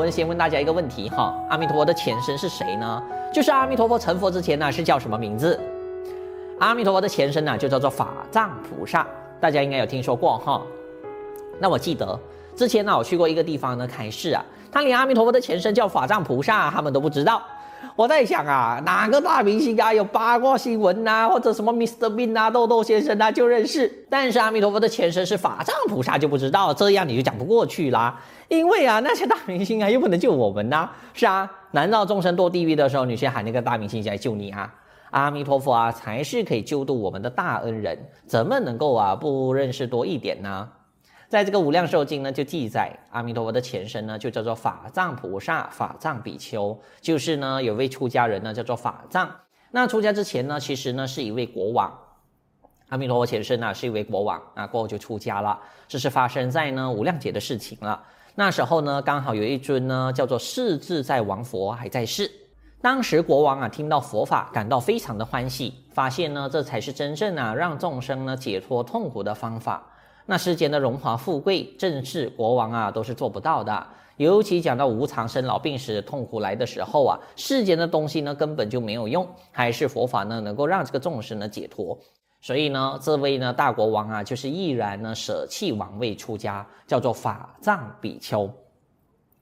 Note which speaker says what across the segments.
Speaker 1: 我先问大家一个问题哈，阿弥陀佛的前身是谁呢？就是阿弥陀佛成佛之前呢，是叫什么名字？阿弥陀佛的前身呢，就叫做法藏菩萨，大家应该有听说过哈。那我记得之前呢，我去过一个地方呢开示啊，他连阿弥陀佛的前身叫法藏菩萨，他们都不知道。我在想啊，哪个大明星啊，有八卦新闻呐、或者什么 Mr. Bean 啊、豆豆先生啊就认识，但是阿弥陀佛的前身是法藏菩萨就不知道，这样你就讲不过去啦。因为啊，那些大明星啊又不能救我们呐、是啊，难道众生堕地狱的时候，你去喊那个大明星来救你啊？阿弥陀佛啊，才是可以救度我们的大恩人，怎么能够啊不认识多一点呢？在这个《无量寿经》呢，就记载阿弥陀佛的前身呢，就叫做法藏菩萨、法藏比丘，就是呢有位出家人呢，叫做法藏。那出家之前呢，其实呢是一位国王。阿弥陀佛前身呢是一位国王，那过后就出家了。这是发生在呢无量劫的事情了。那时候呢，刚好有一尊呢叫做势至在王佛还在世。当时国王啊听到佛法，感到非常的欢喜，发现呢这才是真正啊让众生呢解脱痛苦的方法。那世间的荣华富贵，正是国王啊都是做不到的。尤其讲到无常、生老病死、痛苦来的时候啊，世间的东西呢根本就没有用，还是佛法呢能够让这个众生呢解脱。所以呢，这位呢大国王啊，就是毅然呢舍弃王位出家，叫做法藏比丘。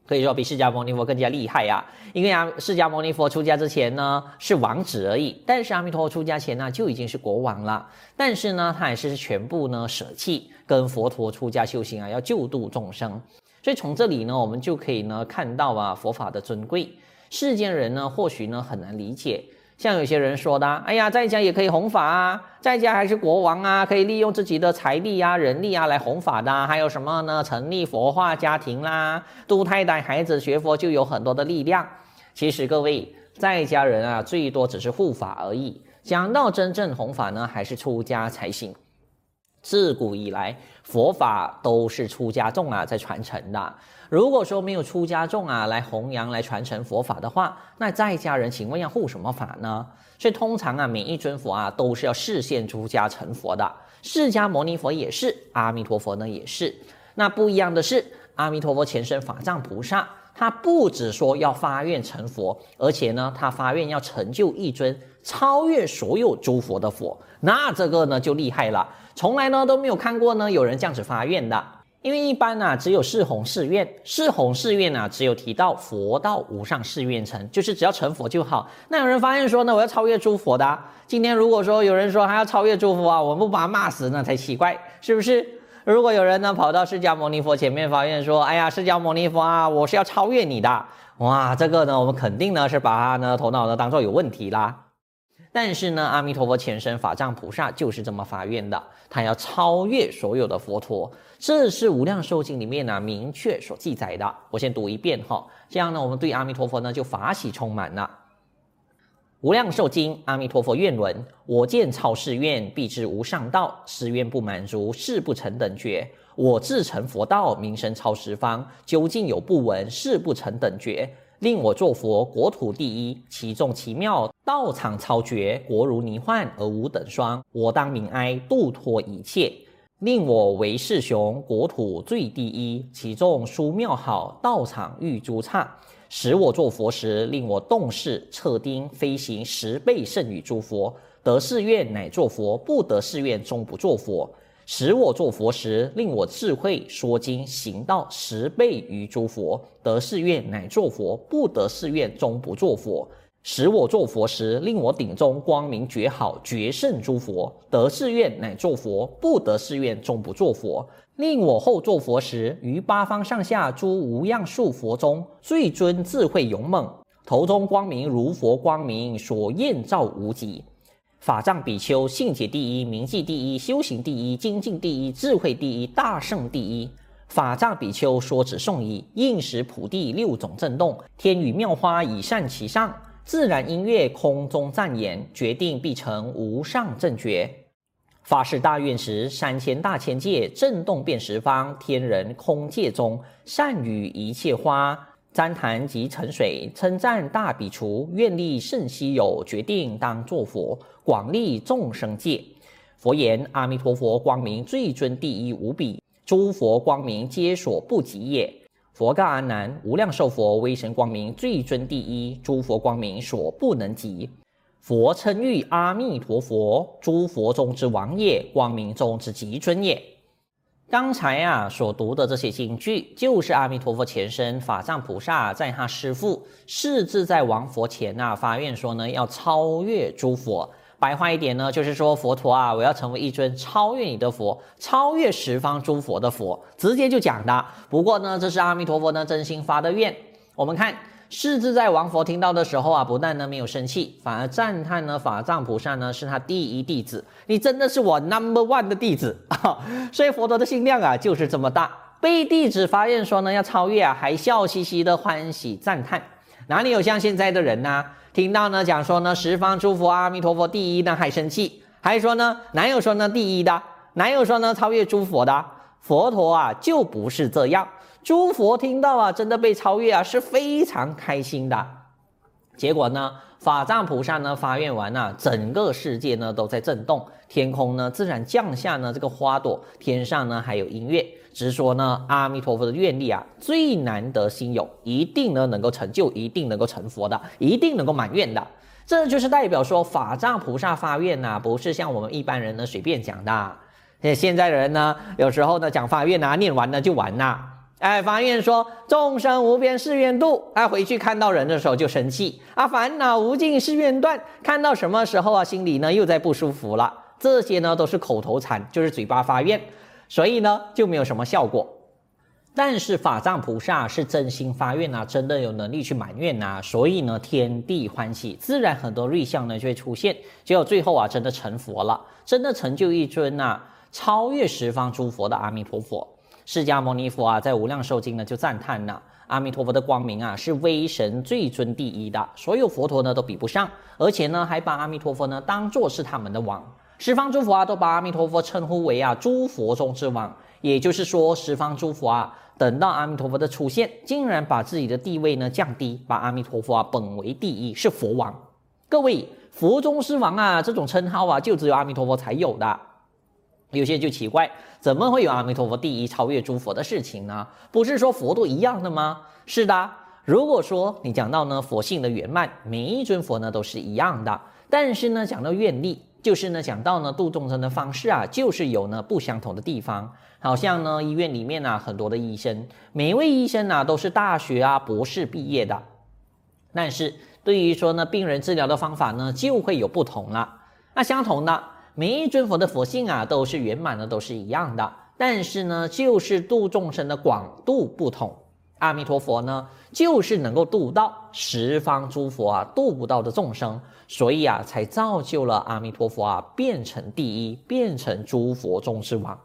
Speaker 1: 可以说比释迦牟尼佛更加厉害啊，因为啊，释迦牟尼佛出家之前呢是王子而已，但是阿弥陀佛出家前呢就已经是国王了。但是呢，他也是全部呢舍弃，跟佛陀出家修行啊，要救度众生。所以从这里呢，我们就可以呢看到啊佛法的尊贵。世间人呢或许呢很难理解。像有些人说的，哎呀，在家也可以弘法啊，在家还是国王啊，可以利用自己的财力啊、人力啊来弘法的。还有什么呢？成立佛化家庭啦，都太太孩子学佛就有很多的力量。其实各位，在家人啊，最多只是护法而已。讲到真正弘法呢，还是出家才行。自古以来，佛法都是出家众啊在传承的。如果说没有出家众啊来弘扬、来传承佛法的话，那在家人请问要护什么法呢？所以通常啊，每一尊佛啊都是要示现出家成佛的。释迦牟尼佛也是，阿弥陀佛呢也是。那不一样的是，阿弥陀佛前身法藏菩萨，他不只说要发愿成佛，而且呢，他发愿要成就一尊超越所有诸佛的佛。那这个呢就厉害了，从来呢都没有看过呢有人这样子发愿的。因为一般呢、啊，只有四弘誓愿，四弘誓愿呢，只有提到佛道无上誓愿成，就是只要成佛就好。那有人发愿说呢，我要超越诸佛的、今天如果说有人说还要超越诸佛啊，我们不把他骂死那才奇怪，是不是？如果有人呢跑到释迦牟尼佛前面发愿说，哎呀，释迦牟尼佛啊，我是要超越你的，哇，这个呢，我们肯定呢是把他呢头脑呢当做有问题啦。但是呢，阿弥陀佛前身法藏菩萨就是这么发愿的，他要超越所有的佛陀，这是《无量寿经》里面呢明确所记载的。我先读一遍哈，这样呢，我们对阿弥陀佛呢就法喜充满了。《无量寿经》阿弥陀佛愿文：我见超世愿，必至无上道；世愿不满足，誓不成等觉。我自成佛道，名声超十方，究竟有不闻，誓不成等觉。令我作佛，国土第一，其众奇妙，道场超绝，国如泥幻而无等双。我当名哀，度脱一切。令我为世雄，国土最第一，其众殊妙好，道场愈诸刹。使我作佛时，令我动视彻丁飞行十倍胜于诸佛。得誓愿乃作佛，不得誓愿终不作佛。使我作佛时，令我智慧说经行道十倍于诸佛，得誓愿乃作佛，不得誓愿终不作佛。使我作佛时，令我顶中光明绝好，绝胜诸佛，得誓愿乃作佛，不得誓愿终不作佛。令我后作佛时，于八方上下诸无量数佛中，最尊智慧勇猛，头中光明如佛光明，所焰照无极。法藏比丘信解第一，名记第一，修行第一，精进第一，智慧第一，大圣第一。法藏比丘说此颂已，应时普地六种震动，天雨妙花以善其上，自然音乐空中赞言，决定必成无上正觉。发誓大愿时，三千大千界震动遍十方，天人空界中，善与一切花。旃檀及沉水，称赞大比丘，愿力甚稀有，决定当作佛，广利众生界。佛言：阿弥陀佛光明最尊第一无比，诸佛光明皆所不及也。佛告阿难：无量寿佛威神光明最尊第一，诸佛光明所不能及。佛称誉阿弥陀佛，诸佛中之王也，光明中之极尊也。刚才啊所读的这些经句，就是阿弥陀佛前身法藏菩萨在他师父势自在王佛前啊发愿说呢，要超越诸佛。白话一点呢，就是说佛陀啊，我要成为一尊超越你的佛，超越十方诸佛的佛，直接就讲的。不过呢，这是阿弥陀佛呢真心发的愿。我们看世自在王佛听到的时候啊，不但呢没有生气，反而赞叹呢法藏菩萨呢是他第一弟子，你真的是我 number one 的弟子啊！所以佛陀的心量啊就是这么大，被弟子发愿说呢要超越啊，还笑嘻嘻的欢喜赞叹，哪里有像现在的人呢？听到呢，讲说呢，十方诸佛阿弥陀佛第一呢，还生气，还说呢，哪有说呢第一的，哪有说呢超越诸佛的？佛陀啊，就不是这样。诸佛听到啊，真的被超越啊，是非常开心的。结果呢，法藏菩萨呢发愿完啊，整个世界呢都在震动，天空呢自然降下呢这个花朵，天上呢还有音乐。直说呢，阿弥陀佛的愿力啊，最难得心有，一定呢能够成就，一定能够成佛的，一定能够满愿的。这就是代表说，法藏菩萨发愿呐、啊，不是像我们一般人呢随便讲的。现在的人呢，有时候呢讲发愿啊，念完了就完了。哎，发愿说众生无边誓愿度，哎，回去看到人的时候就生气啊，烦恼无尽誓愿断，看到什么时候啊，心里呢又在不舒服了。这些呢都是口头禅，就是嘴巴发愿。所以呢，就没有什么效果。但是法藏菩萨是真心发愿啊，真的有能力去满愿呐。所以呢，天地欢喜，自然很多瑞相呢就会出现。结果最后啊，真的成佛了，真的成就一尊呐、超越十方诸佛的阿弥陀佛。释迦牟尼佛啊，在无量寿经呢就赞叹呐，阿弥陀佛的光明啊，是威神最尊第一的，所有佛陀呢都比不上，而且呢，还把阿弥陀佛呢当作是他们的王。十方诸佛啊，都把阿弥陀佛称呼为啊诸佛中之王，也就是说，十方诸佛啊，等到阿弥陀佛的出现，竟然把自己的地位呢降低，把阿弥陀佛啊本为第一，是佛王。各位，佛中之王啊，这种称号啊，就只有阿弥陀佛才有的。有些就奇怪，怎么会有阿弥陀佛第一超越诸佛的事情呢？不是说佛都一样的吗？是的，如果说你讲到呢佛性的圆满，每一尊佛呢都是一样的，但是呢讲到愿力。就是呢，讲到呢度众生的方式啊，就是有呢不相同的地方。好像呢医院里面啊很多的医生，每一位医生啊都是大学啊博士毕业的，但是对于说呢病人治疗的方法呢就会有不同了。那相同的每一尊佛的佛性啊都是圆满的，都是一样的，但是呢就是度众生的广度不同。阿弥陀佛呢，就是能够度到十方诸佛啊度不到的众生，所以啊，才造就了阿弥陀佛啊变成第一，变成诸佛中之王。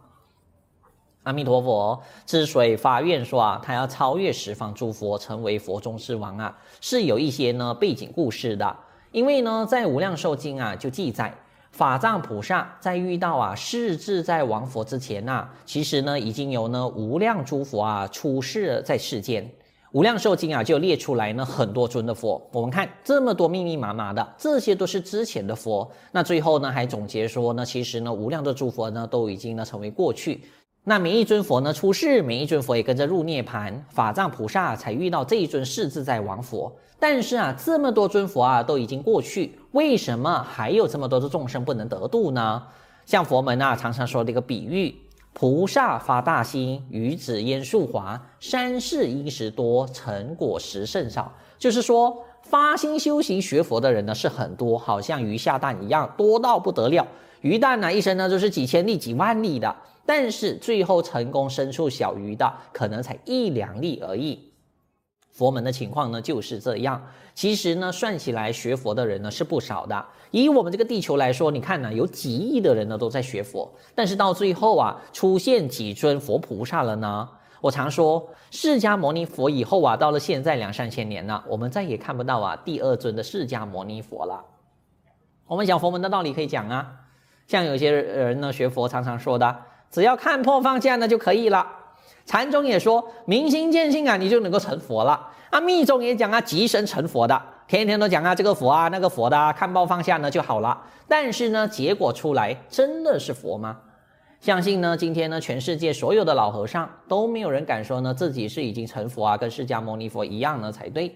Speaker 1: 阿弥陀佛之所以发愿说啊，他要超越十方诸佛，成为佛中之王啊，是有一些呢背景故事的。因为呢，在无量寿经啊就记载。法藏菩萨在遇到啊世自在王佛之前呐、其实呢已经有呢无量诸佛啊出世在世间。无量寿经啊就列出来呢很多尊的佛，我们看这么多密密麻麻的，这些都是之前的佛。那最后呢还总结说呢，其实呢无量的诸佛呢都已经呢成为过去。那每一尊佛呢出世，每一尊佛也跟着入涅槃，法藏菩萨才遇到这一尊世自在王佛。但是啊，这么多尊佛啊都已经过去，为什么还有这么多的众生不能得度呢？像佛门啊常常说的一个比喻：菩萨发大心，鱼子焉数华；山势因时多，成果实甚少。就是说，发心修行学佛的人呢是很多，好像鱼下蛋一样，多到不得了。鱼蛋呢一生呢就是几千粒、几万粒的。但是最后成功生出小鱼的，可能才一两粒而已。佛门的情况呢就是这样。其实呢，算起来学佛的人呢是不少的。以我们这个地球来说，你看呢，有几亿的人呢都在学佛，但是到最后啊，出现几尊佛菩萨了呢？我常说，释迦牟尼佛以后啊，到了现在两三千年了，我们再也看不到啊第二尊的释迦牟尼佛了。我们讲佛门的道理可以讲啊，像有些人呢学佛常常说的。只要看破放下呢就可以了。禅宗也说明心见性啊，你就能够成佛了。啊，密宗也讲啊，即生成佛的，天天都讲啊，这个佛啊，那个佛的，啊看破放下呢就好了。但是呢，结果出来真的是佛吗？相信呢，今天呢，全世界所有的老和尚都没有人敢说呢自己是已经成佛啊，跟释迦牟尼佛一样呢才对，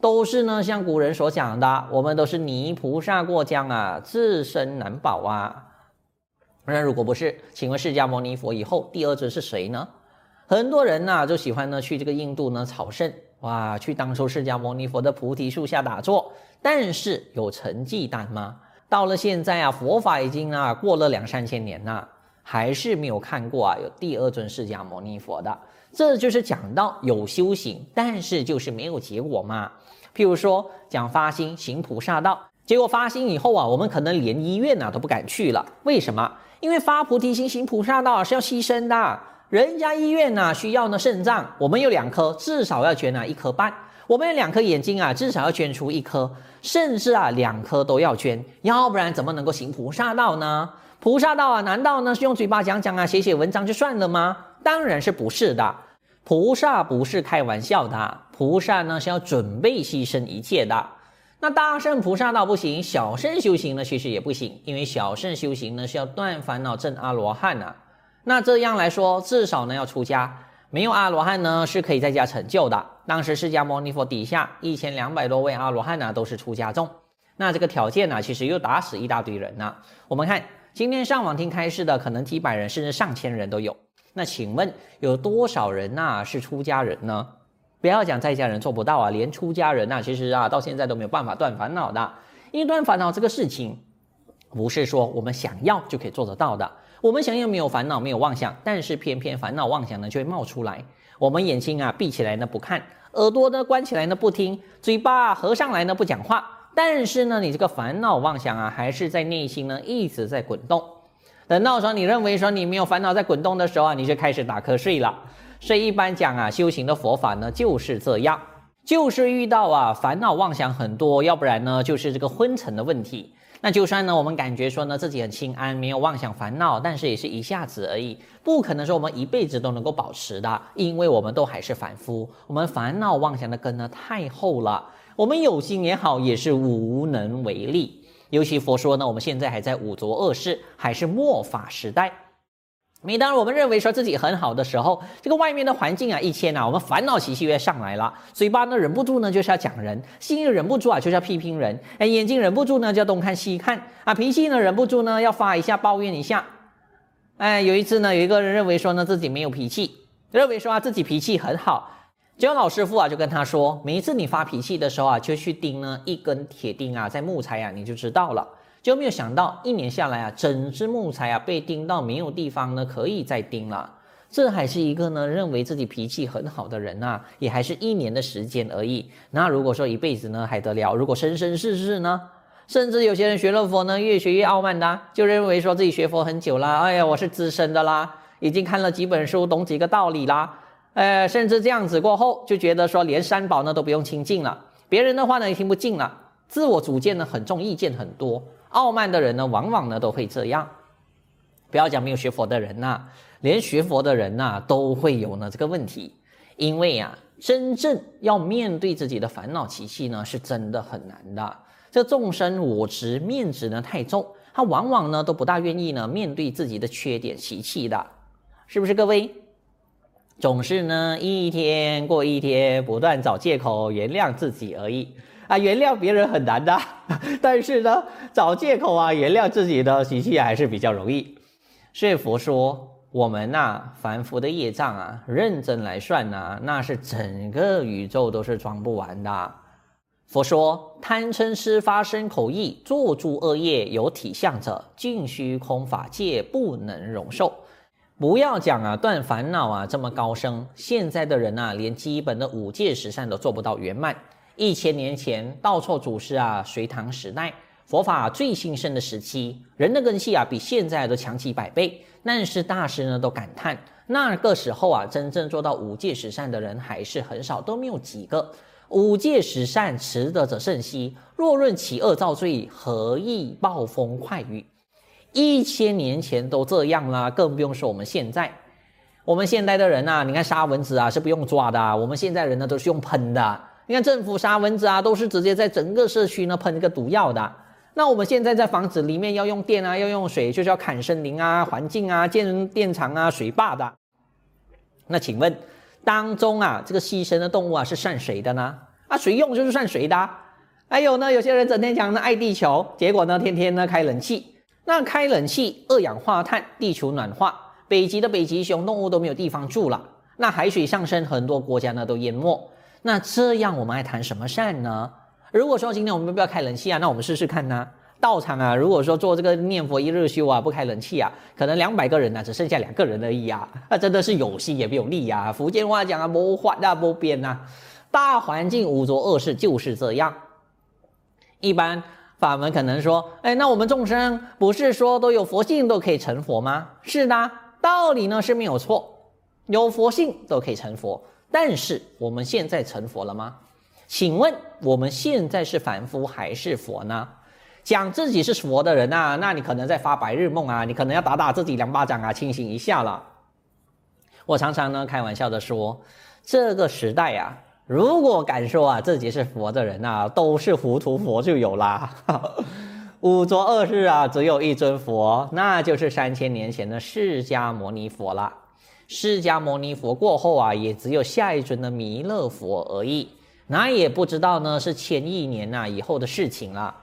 Speaker 1: 都是呢像古人所讲的，我们都是泥菩萨过江啊，自身难保啊。那如果不是，请问释迦牟尼佛以后第二尊是谁呢？很多人呐就喜欢呢去这个印度呢朝圣，哇，去当初释迦牟尼佛的菩提树下打坐，但是有成绩单吗？到了现在啊，佛法已经啊过了两三千年了。还是没有看过啊，有第二尊释迦牟尼佛的，这就是讲到有修行，但是就是没有结果嘛。譬如说讲发心行菩萨道，结果发心以后啊，我们可能连医院呐、都不敢去了。为什么？因为发菩提心行菩萨道啊是要牺牲的，人家医院呐、需要呢肾脏，我们有两颗，至少要捐啊一颗半；我们有两颗眼睛啊，至少要捐出一颗，甚至啊两颗都要捐，要不然怎么能够行菩萨道呢？菩萨道啊，难道呢是用嘴巴讲讲啊，写写文章就算了吗？当然是不是的。菩萨不是开玩笑的，菩萨呢是要准备牺牲一切的。那大乘菩萨道不行，小乘修行呢其实也不行，因为小乘修行呢是要断烦恼证阿罗汉啊。那这样来说，至少呢要出家，没有阿罗汉呢是可以在家成就的。当时释迦牟尼佛底下一千两百多位阿罗汉呢都是出家众，那这个条件呢其实又打死一大堆人呢。我们看。今天上网听开示的可能几百人甚至上千人都有，那请问有多少人呐、是出家人呢？不要讲在家人做不到啊，连出家人呐、啊，其实啊到现在都没有办法断烦恼的。因为断烦恼这个事情，不是说我们想要就可以做得到的。我们想要没有烦恼没有妄想，但是偏偏烦恼妄想呢就会冒出来。我们眼睛啊闭起来呢不看，耳朵呢关起来呢不听，嘴巴合上来呢不讲话。但是呢，你这个烦恼妄想啊，还是在内心呢一直在滚动。等到说你认为说你没有烦恼在滚动的时候啊，你就开始打瞌睡了。所以一般讲啊，修行的佛法呢就是这样，就是遇到啊烦恼妄想很多，要不然呢就是这个昏沉的问题。那就算呢我们感觉说呢自己很清安，没有妄想烦恼，但是也是一下子而已，不可能说我们一辈子都能够保持的，因为我们都还是凡夫，我们烦恼妄想的根呢太厚了。我们有心也好，也是无能为力。尤其佛说呢，我们现在还在五浊恶世，还是末法时代。每当我们认为说自己很好的时候，这个外面的环境啊一迁啊，我们烦恼习气又上来了。嘴巴呢忍不住呢就是要讲人，心又忍不住啊就是要批评人，哎，眼睛忍不住呢就要东看西看啊，脾气呢忍不住呢要发一下抱怨一下。哎，有一次呢，有一个人认为说呢自己没有脾气，认为说啊自己脾气很好。结果老师傅啊就跟他说，每一次你发脾气的时候啊，就去钉呢一根铁钉啊，在木材啊，你就知道了。就没有想到一年下来啊，整只木材啊被钉到没有地方呢可以再钉了。这还是一个呢认为自己脾气很好的人啊，也还是一年的时间而已。那如果说一辈子呢还得了？如果生生世世呢？甚至有些人学了佛呢，越学越傲慢的，就认为说自己学佛很久了，哎呀，我是资深的啦，已经看了几本书，懂几个道理啦。呃，甚至这样子过后，就觉得说连三宝呢都不用亲近了，别人的话呢也听不进了，自我主见呢很重，意见很多，傲慢的人呢往往呢都会这样。不要讲没有学佛的人呐、连学佛的人呐、都会有呢这个问题，因为、啊，真正要面对自己的烦恼习气呢，是真的很难的。这众生我执面子呢太重，他往往呢都不大愿意呢面对自己的缺点习气的，是不是各位？总是呢，一天过一天，不断找借口原谅自己而已啊！原谅别人很难的，但是呢，找借口啊，原谅自己的习气还是比较容易。所以佛说，我们呐、凡夫的业障啊，认真来算呐、那是整个宇宙都是装不完的。佛说，贪嗔痴发身口意，作诸恶业有体相者，尽虚空法界不能容受。不要讲啊，断烦恼啊，这么高深。现在的人呐、连基本的五戒十善都做不到圆满。一千年前，道错祖师啊，隋唐时代，佛法最兴盛的时期，人的根器啊，比现在都强几百倍。但是大师呢，都感叹，那个时候啊，真正做到五戒十善的人还是很少，都没有几个。五戒十善，持得者甚稀。若论起恶造罪，何益暴风快雨？一千年前都这样啦，更不用说我们现在。我们现在的人呐、啊，你看杀蚊子啊是不用抓的，我们现在人呢都是用喷的。你看政府杀蚊子啊，都是直接在整个社区呢喷一个毒药的。那我们现在在房子里面要用电啊，要用水，就是要砍森林啊、环境啊、建电厂啊、水坝的。那请问当中啊，这个牺牲的动物啊是算谁的呢？啊，谁用就是算谁的。还有呢，有些人整天讲呢爱地球，结果呢天天呢开冷气，那开冷气二氧化碳，地球暖化，北极的北极熊动物都没有地方住了。那海水上升，很多国家呢都淹没。那这样我们还谈什么善呢？如果说今天我们不要开冷气啊，那我们试试看呢？道场啊，如果说做这个念佛一日修啊，不开冷气啊，可能两百个人呢、啊，只剩下两个人而已啊，那真的是有心也没有力呀、啊。福建话讲啊，无法啊，无边呐。大环境五浊恶世就是这样。一般法门可能说，哎，那我们众生不是说都有佛性都可以成佛吗？是的，道理呢是没有错，有佛性都可以成佛。但是我们现在成佛了吗？请问我们现在是凡夫还是佛呢？讲自己是佛的人啊，那你可能在发白日梦啊，你可能要打打自己两巴掌啊，清醒一下了。我常常呢开玩笑的说，这个时代啊，如果敢说啊自己是佛的人啊，都是糊涂佛就有啦。五浊恶世啊，只有一尊佛，那就是三千年前的释迦牟尼佛了。释迦牟尼佛过后啊，也只有下一尊的弥勒佛而已。那也不知道呢，是千亿年呐、以后的事情了。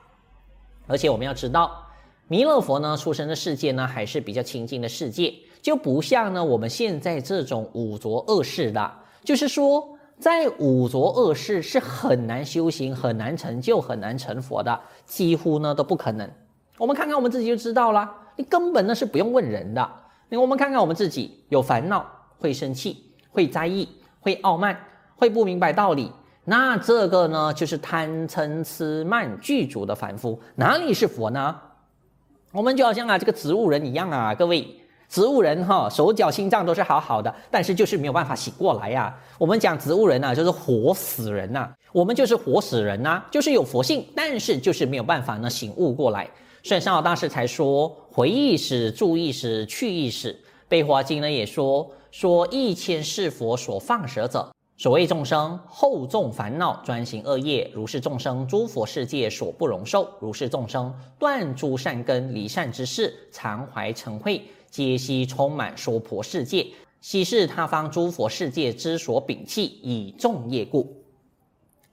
Speaker 1: 而且我们要知道，弥勒佛呢出生的世界呢还是比较清净的世界，就不像呢我们现在这种五浊恶世的。就是说，在五浊恶世是很难修行、很难成就、很难成佛的，几乎呢都不可能。我们看看我们自己就知道了，你根本呢是不用问人的。那我们看看我们自己，有烦恼，会生气，会在意，会傲慢，会不明白道理。那这个呢，就是贪嗔痴慢具足的凡夫，哪里是佛呢？我们就好像啊这个植物人一样啊，各位植物人哈，手脚心脏都是好好的，但是就是没有办法醒过来呀、啊。我们讲植物人啊，就是活死人呐、啊，我们就是活死人呐、啊，就是有佛性，但是就是没有办法呢醒悟过来。所以上老大师才说，回忆时、注意时、去意识。悲华经呢也说，说一千是佛所放舍者。所谓众生厚重烦恼，专行恶业，如是众生诸佛世界所不容受；如是众生断诸善根，离善之事，常怀嗔恚，皆悉充满娑婆世界，悉是他方诸佛世界之所摒弃，以重业故。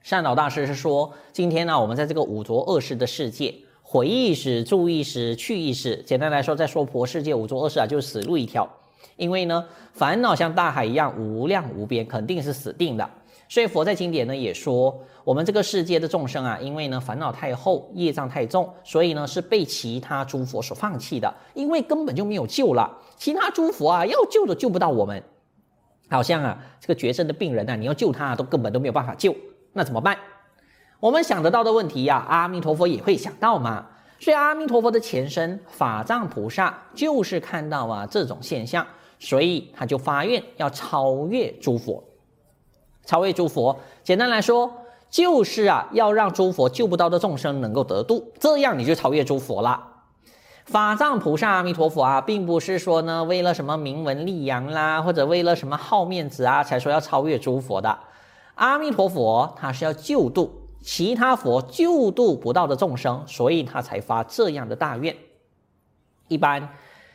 Speaker 1: 善导大师是说，今天呢，我们在这个五浊恶世的世界，回忆时、住忆时、去意识，简单来说，在娑婆世界五浊恶世啊，就是死路一条。因为呢，烦恼像大海一样无量无边，肯定是死定的。所以佛在经典呢也说，我们这个世界的众生啊，因为呢烦恼太厚，业障太重，所以呢是被其他诸佛所放弃的。因为根本就没有救了，其他诸佛啊要救都救不到我们。好像啊这个绝症的病人啊，你要救他都根本都没有办法救，那怎么办？我们想得到的问题呀、阿弥陀佛也会想到嘛。所以阿弥陀佛的前身法藏菩萨就是看到啊这种现象。所以他就发愿要超越诸佛，超越诸佛，简单来说就是啊，要让诸佛救不到的众生能够得度，这样你就超越诸佛了。法藏菩萨阿弥陀佛啊，并不是说呢为了什么名闻利养啦，或者为了什么好面子啊，才说要超越诸佛的。阿弥陀佛他是要救度其他佛救度不到的众生，所以他才发这样的大愿。一般。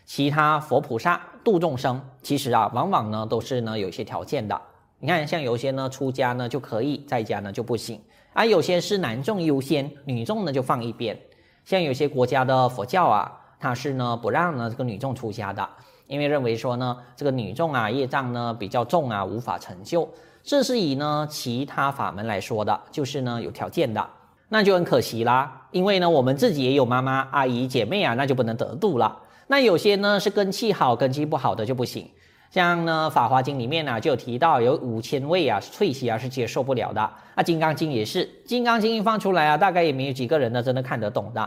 Speaker 1: 其他佛菩萨度众生，其实啊，往往呢都是呢有一些条件的。你看，像有些呢出家呢就可以，在家呢就不行。而有些是男众优先，女众呢就放一边。像有些国家的佛教啊，它是呢不让呢这个女众出家的，因为认为说呢这个女众啊业障呢比较重啊，无法成就。这是以呢其他法门来说的，就是呢有条件的，那就很可惜啦。因为呢我们自己也有妈妈、阿姨、姐妹啊，那就不能得度了。那有些呢是根气好，根基不好的就不行。像呢《法华经》里面呢、啊、就有提到，有五千位啊退席啊是接受不了的。啊，《金刚经》也是，《金刚经》一放出来啊，大概也没有几个人呢真的看得懂的。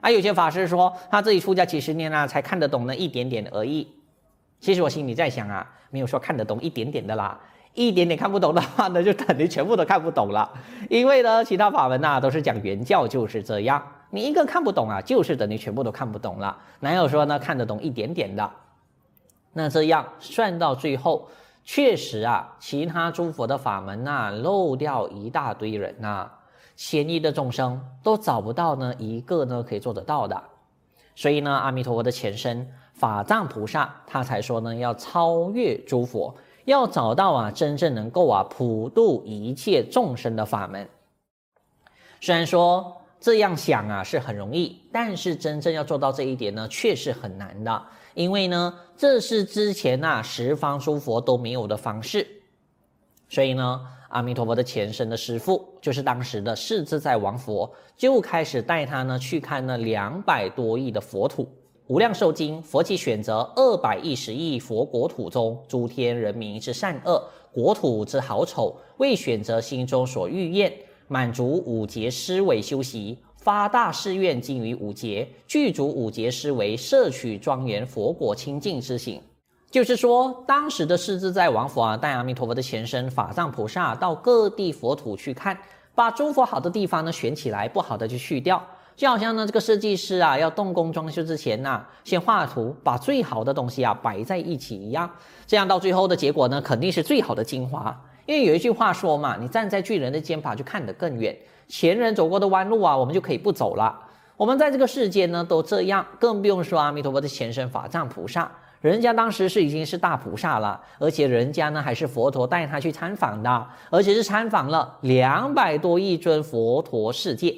Speaker 1: 啊，有些法师说他自己出家几十年啊，才看得懂那一点点而已。其实我心里在想啊，没有说看得懂一点点的啦，一点点看不懂的话呢，就等于全部都看不懂了。因为呢，其他法门呐、啊、都是讲原教就是这样。你一个看不懂啊，就是等于全部都看不懂了。哪有说呢看得懂一点点的？那这样算到最后，确实啊，其他诸佛的法门呐、漏掉一大堆人呐、啊。千亿的众生都找不到呢一个呢可以做得到的。所以呢，阿弥陀佛的前身法藏菩萨，他才说呢，要超越诸佛，要找到啊真正能够啊普度一切众生的法门。虽然说这样想啊是很容易，但是真正要做到这一点呢，却是很难的。因为呢，这是之前呐、啊、十方诸佛都没有的方式。所以呢，阿弥陀佛的前身的师父，就是当时的世自在王佛，就开始带他呢去看那两百多亿的佛土。无量寿经，佛即选择二百一十亿佛国土中，诸天人民之善恶，国土之好丑，为选择心中所欲愿，满足五劫思维修习，发大誓愿，尽于五劫，具足五劫思维，摄取庄严佛国清净之行。就是说，当时的世自在王佛啊，带阿弥陀佛的前身法藏菩萨到各地佛土去看，把诸佛好的地方呢选起来，不好的就去掉。就好像呢，这个设计师啊，要动工装修之前呐、先画图，把最好的东西啊摆在一起一样，这样到最后的结果呢，肯定是最好的精华。因为有一句话说嘛，你站在巨人的肩膀就看得更远，前人走过的弯路啊，我们就可以不走了。我们在这个世间呢，都这样，更不用说阿弥陀佛的前身法藏菩萨。人家当时是已经是大菩萨了，而且人家呢还是佛陀带他去参访的，而且是参访了两百多亿尊佛陀世界，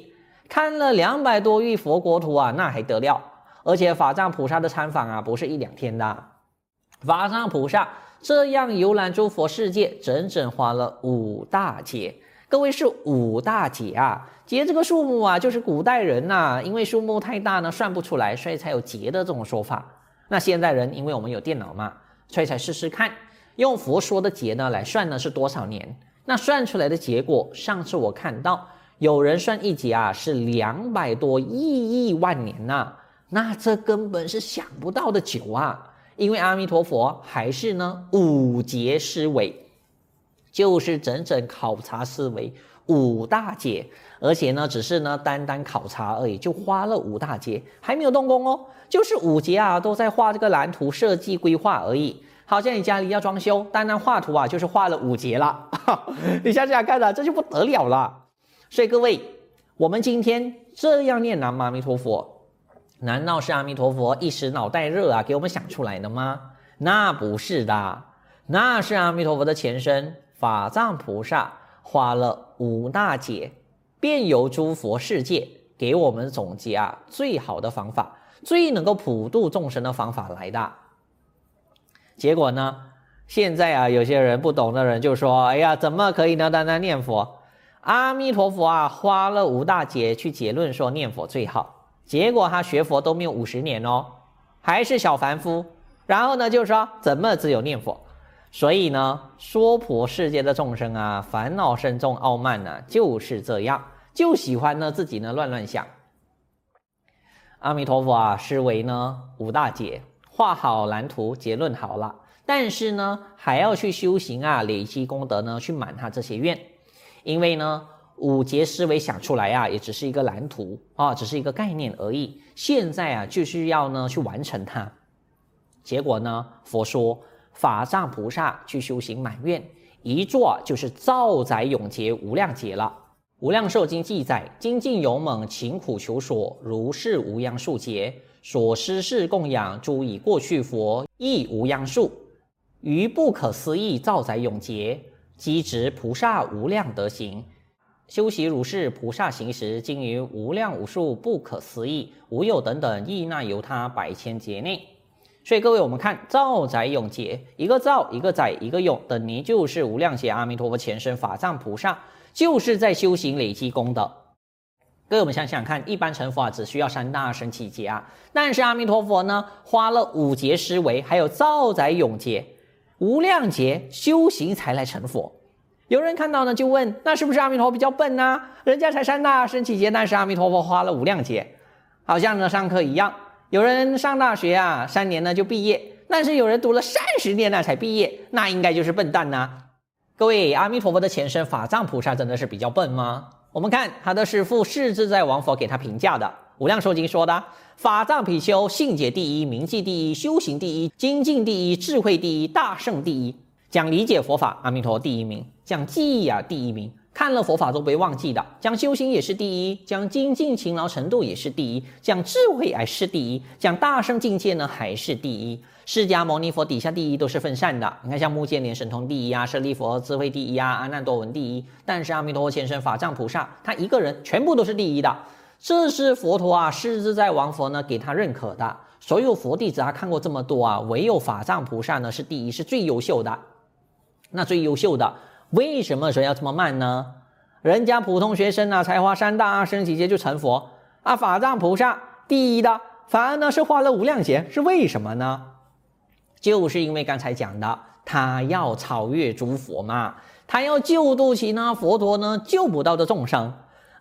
Speaker 1: 看了两百多亿佛国土啊，那还得了？而且法藏菩萨的参访啊，不是一两天的，法藏菩萨这样游览诸佛世界，整整花了五大劫。各位是五大劫啊，劫这个数目啊，就是古代人呐、因为数目太大呢，算不出来，所以才有劫的这种说法。那现在人，因为我们有电脑嘛，所以才试试看，用佛说的劫呢来算呢是多少年？那算出来的结果，上次我看到有人算一劫啊是两百多亿亿万年呐、那这根本是想不到的久啊！因为阿弥陀佛还是呢五劫思维，就是整整考察思维五大劫，而且呢只是呢单单考察而已，就花了五大劫，还没有动工哦。就是五劫啊，都在画这个蓝图设计规划而已。好像你家里要装修，单单画图啊，就是画了五劫了。你想想看啊，这就不得了了。所以各位，我们今天这样念南无阿弥陀佛，难道是阿弥陀佛一时脑袋热啊，给我们想出来的吗？那不是的，那是阿弥陀佛的前身法藏菩萨花了五大劫，遍游诸佛世界，给我们总结啊最好的方法。最能够普度众生的方法来的，结果呢？现在啊，有些人不懂的人就说：“哎呀，怎么可以呢？单单念佛，阿弥陀佛啊，花了五大劫去结论说念佛最好。结果他学佛都没有五十年哦，还是小凡夫。然后呢，就说怎么只有念佛？所以呢，娑婆世界的众生啊，烦恼深重、傲慢呢、就是这样，就喜欢呢自己呢乱乱想。”阿弥陀佛啊，是为呢五大劫，画好蓝图，结论好了，但是呢还要去修行啊，累积功德呢，去满他这些愿。因为呢五劫思维想出来啊，也只是一个蓝图啊，只是一个概念而已。现在啊，就是要呢去完成它。结果呢，佛说法藏菩萨去修行满愿，一坐就是造载永劫无量劫了。无量寿经记载，精进勇猛，勤苦求索，如是无央数劫，所施事供养诸已过去佛，亦无央数，于不可思议造载永劫，积植菩萨无量德行，修习如是菩萨行时，经于无量无数不可思议无有等等亿那由他百千劫内。所以各位，我们看造载永劫，一个造，一个载，一个永，等于就是无量劫阿弥陀佛前身法藏菩萨。就是在修行累积功德。各位，我们想想看，一般成佛啊，只需要三大神奇劫啊，但是阿弥陀佛呢，花了五劫思维，还有造载永劫、无量劫修行才来成佛。有人看到呢，就问：那是不是阿弥陀佛比较笨呢、人家才三大升起劫，但是阿弥陀佛花了无量劫，好像呢上课一样。有人上大学啊，三年呢就毕业，但是有人读了三十年呢才毕业，那应该就是笨蛋呐、各位，阿弥陀佛的前身法藏菩萨真的是比较笨吗？我们看他的师父世自在王佛给他评价的《无量寿经》说的：法藏比丘信解第一，明记第一，修行第一，精进第一，智慧第一，大圣第一。讲理解佛法，阿弥陀第一名；讲记忆啊，第一名；看了佛法都不会忘记的。讲修行也是第一，讲精进勤劳程度也是第一，讲智慧还是第一，讲大圣境界呢还是第一。释迦牟尼佛底下第一都是分散的，你看像目犍连神通第一啊，舍利佛智慧第一啊，阿难多闻第一，但是阿弥陀佛前身法藏菩萨他一个人全部都是第一的，这是佛陀啊，释自在王佛呢给他认可的。所有佛弟子啊看过这么多啊，唯有法藏菩萨呢是第一，是最优秀的。那最优秀的。为什么说要这么慢呢？人家普通学生啊，才花三大阿僧只劫就成佛啊，法藏菩萨第一的，反而呢是花了无量劫，是为什么呢？就是因为刚才讲的，他要超越诸佛嘛，他要救度起呢佛陀呢救不到的众生。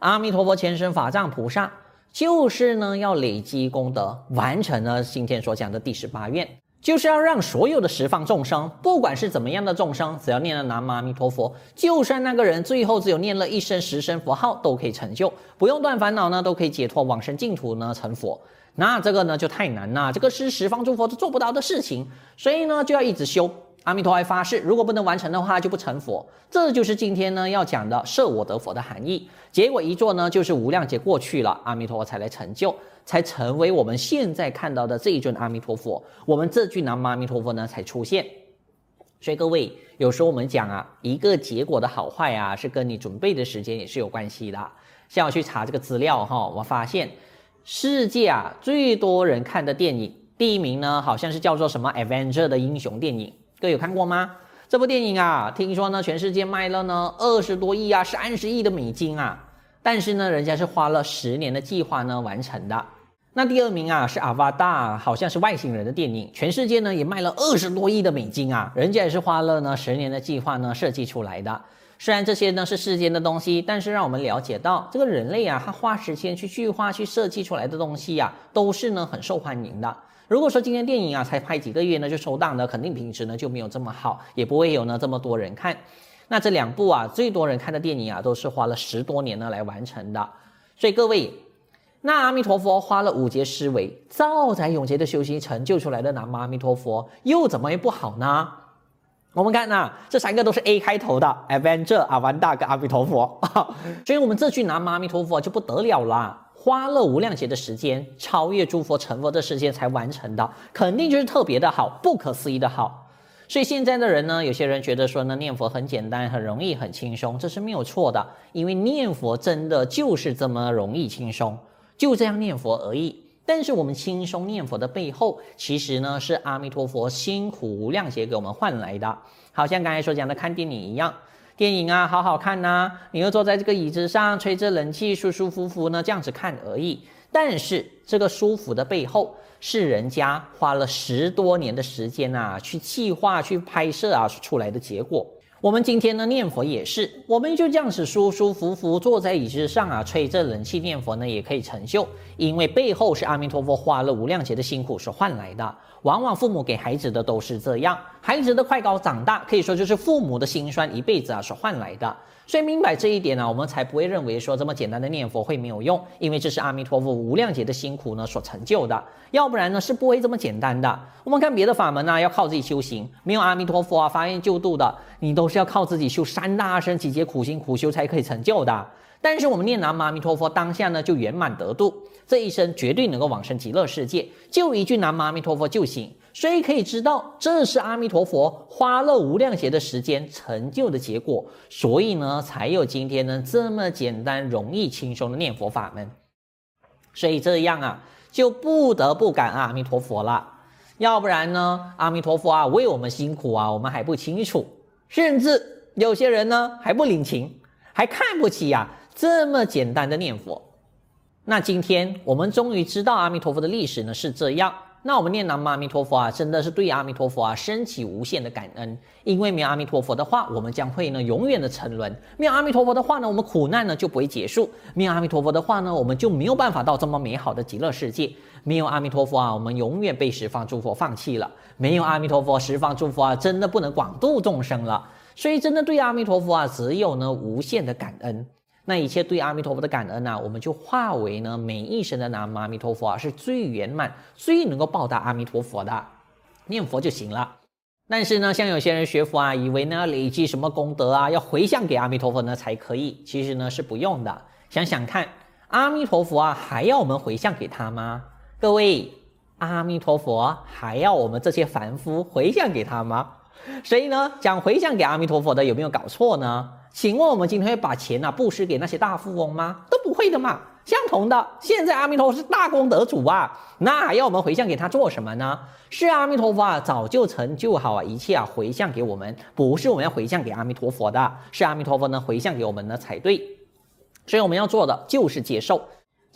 Speaker 1: 阿弥陀佛前身法藏菩萨，就是呢要累积功德，完成了今天所讲的第十八愿。就是要让所有的十方众生，不管是怎么样的众生，只要念了南无阿弥陀佛，就算那个人最后只有念了一声、十声佛号，都可以成就，不用断烦恼呢，都可以解脱往生净土呢，成佛。那这个呢就太难了，这个是十方诸佛都做不到的事情，所以呢就要一直修。阿弥陀还发誓，如果不能完成的话，就不成佛。这就是今天呢要讲的设我得佛的含义。结果一做呢，就是无量劫过去了，阿弥陀佛才来成就。才成为我们现在看到的这一尊阿弥陀佛，我们这句南无阿弥陀佛呢才出现。所以各位，有时候我们讲啊，一个结果的好坏啊，是跟你准备的时间也是有关系的。像我去查这个资料哈，我发现世界啊最多人看的电影，第一名呢好像是叫做什么《Avenger》的英雄电影，各位有看过吗？这部电影啊，听说呢全世界卖了呢二十多亿啊，三十亿的美金啊，但是呢人家是花了十年的计划呢完成的。那第二名啊是阿瓦达，好像是外星人的电影，全世界呢也卖了二十多亿的美金啊，人家也是花了呢十年的计划呢设计出来的。虽然这些呢是世间的东西，但是让我们了解到这个人类啊，他花时间去计划去设计出来的东西呀、啊，都是呢很受欢迎的。如果说今天电影啊才拍几个月呢就收档了，肯定品质呢就没有这么好，也不会有呢这么多人看。那这两部啊最多人看的电影啊，都是花了十多年呢来完成的。所以各位。那阿弥陀佛花了五劫思维，造在永劫的修行成就出来的南无阿弥陀佛，又怎么会不好呢？我们看呐、啊，这三个都是 A 开头的，Avenger、阿完达跟阿弥陀佛，所以我们这句南无阿弥陀佛就不得了了，花了无量劫的时间，超越诸佛成佛的时间才完成的，肯定就是特别的好，不可思议的好。所以现在的人呢，有些人觉得说呢，念佛很简单、很容易、很轻松，这是没有错的，因为念佛真的就是这么容易轻松。就这样念佛而已，但是我们轻松念佛的背后，其实呢是阿弥陀佛辛苦无量劫给我们换来的。好像刚才所讲的看电影一样，电影啊好好看呐、你又坐在这个椅子上吹着冷气，舒舒服服呢这样子看而已。但是这个舒服的背后，是人家花了十多年的时间啊，去计划、去拍摄啊出来的结果。我们今天呢念佛也是，我们就这样子舒舒服服坐在椅子上啊，吹着冷气念佛呢，也可以成就，因为背后是阿弥陀佛花了无量劫的辛苦所换来的。往往父母给孩子的都是这样，孩子的快高长大，可以说就是父母的辛酸一辈子啊所换来的。所以明白这一点呢、我们才不会认为说这么简单的念佛会没有用，因为这是阿弥陀佛无量劫的辛苦呢所成就的，要不然呢是不会这么简单的。我们看别的法门啊，要靠自己修行，没有阿弥陀佛啊发愿救度的，你都是要靠自己修三大阿僧只劫苦行苦修才可以成就的。但是我们念南无阿弥陀佛，当下呢就圆满得度，这一生绝对能够往生极乐世界，就一句南无阿弥陀佛就行。所以可以知道，这是阿弥陀佛花了无量劫的时间成就的结果，所以呢才有今天呢这么简单、容易、轻松的念佛法门。所以这样啊，就不得不感恩阿弥陀佛了。要不然呢，阿弥陀佛啊为我们辛苦啊，我们还不清楚，甚至有些人呢还不领情，还看不起呀、这么简单的念佛，那今天我们终于知道阿弥陀佛的历史呢是这样。那我们念南无阿弥陀佛啊，真的是对阿弥陀佛啊升起无限的感恩。因为没有阿弥陀佛的话，我们将会呢永远的沉沦；没有阿弥陀佛的话呢，我们苦难呢就不会结束；没有阿弥陀佛的话呢，我们就没有办法到这么美好的极乐世界。没有阿弥陀佛啊，我们永远被十方诸佛放弃了。没有阿弥陀佛，十方诸佛啊，真的不能广度众生了。所以，真的对阿弥陀佛啊，只有呢无限的感恩。那一切对阿弥陀佛的感恩呢、我们就化为呢每一生的南无阿弥陀佛啊，是最圆满、最能够报答阿弥陀佛的念佛就行了。但是呢，像有些人学佛啊，以为呢累积什么功德啊，要回向给阿弥陀佛呢才可以。其实呢是不用的。想想看，阿弥陀佛啊，还要我们回向给他吗？各位，阿弥陀佛还要我们这些凡夫回向给他吗？所以呢，讲回向给阿弥陀佛的有没有搞错呢？请问我们今天会把钱呐布施给那些大富翁吗？都不会的嘛。相同的，现在阿弥陀佛是大功德主啊，那还要我们回向给他做什么呢？是阿弥陀佛啊，早就成就好啊，一切啊回向给我们，不是我们要回向给阿弥陀佛的，是阿弥陀佛呢回向给我们呢才对。所以我们要做的就是接受。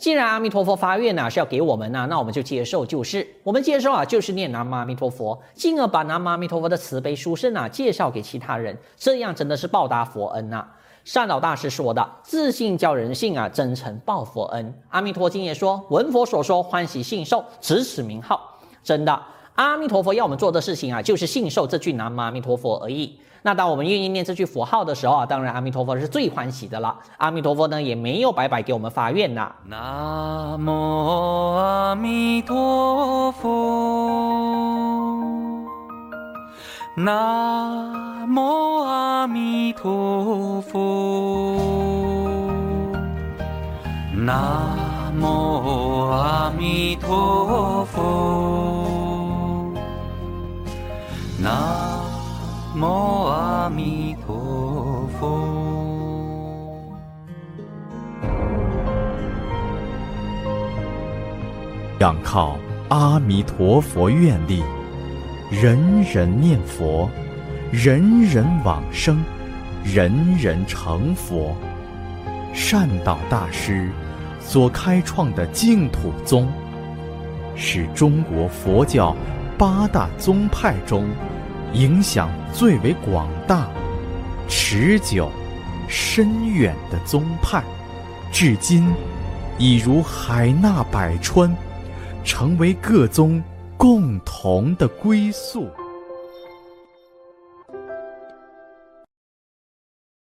Speaker 1: 既然阿弥陀佛发愿呢是要给我们呢，那我们就接受就是。我们接受啊，就是念南无阿弥陀佛，进而把南无阿弥陀佛的慈悲殊胜啊介绍给其他人，这样真的是报答佛恩呐。善导大师说的：“自信教人信啊，真诚报佛恩。”阿弥陀经也说：“闻佛所说，欢喜信受，执此名号。”真的，阿弥陀佛要我们做的事情啊，就是信受这句南无阿弥陀佛而已。那当我们愿意念这句佛号的时候啊，当然阿弥陀佛是最欢喜的了。阿弥陀佛呢，也没有白白给我们发愿呐。
Speaker 2: 南无阿弥陀佛。南无阿弥陀佛，南无阿弥陀佛，
Speaker 3: 仰靠阿弥陀佛愿力。人人念佛，人人往生，人人成佛。善导大师所开创的净土宗，是中国佛教八大宗派中影响最为广大、持久、深远的宗派，至今已如海纳百川，成为各宗共同的归宿。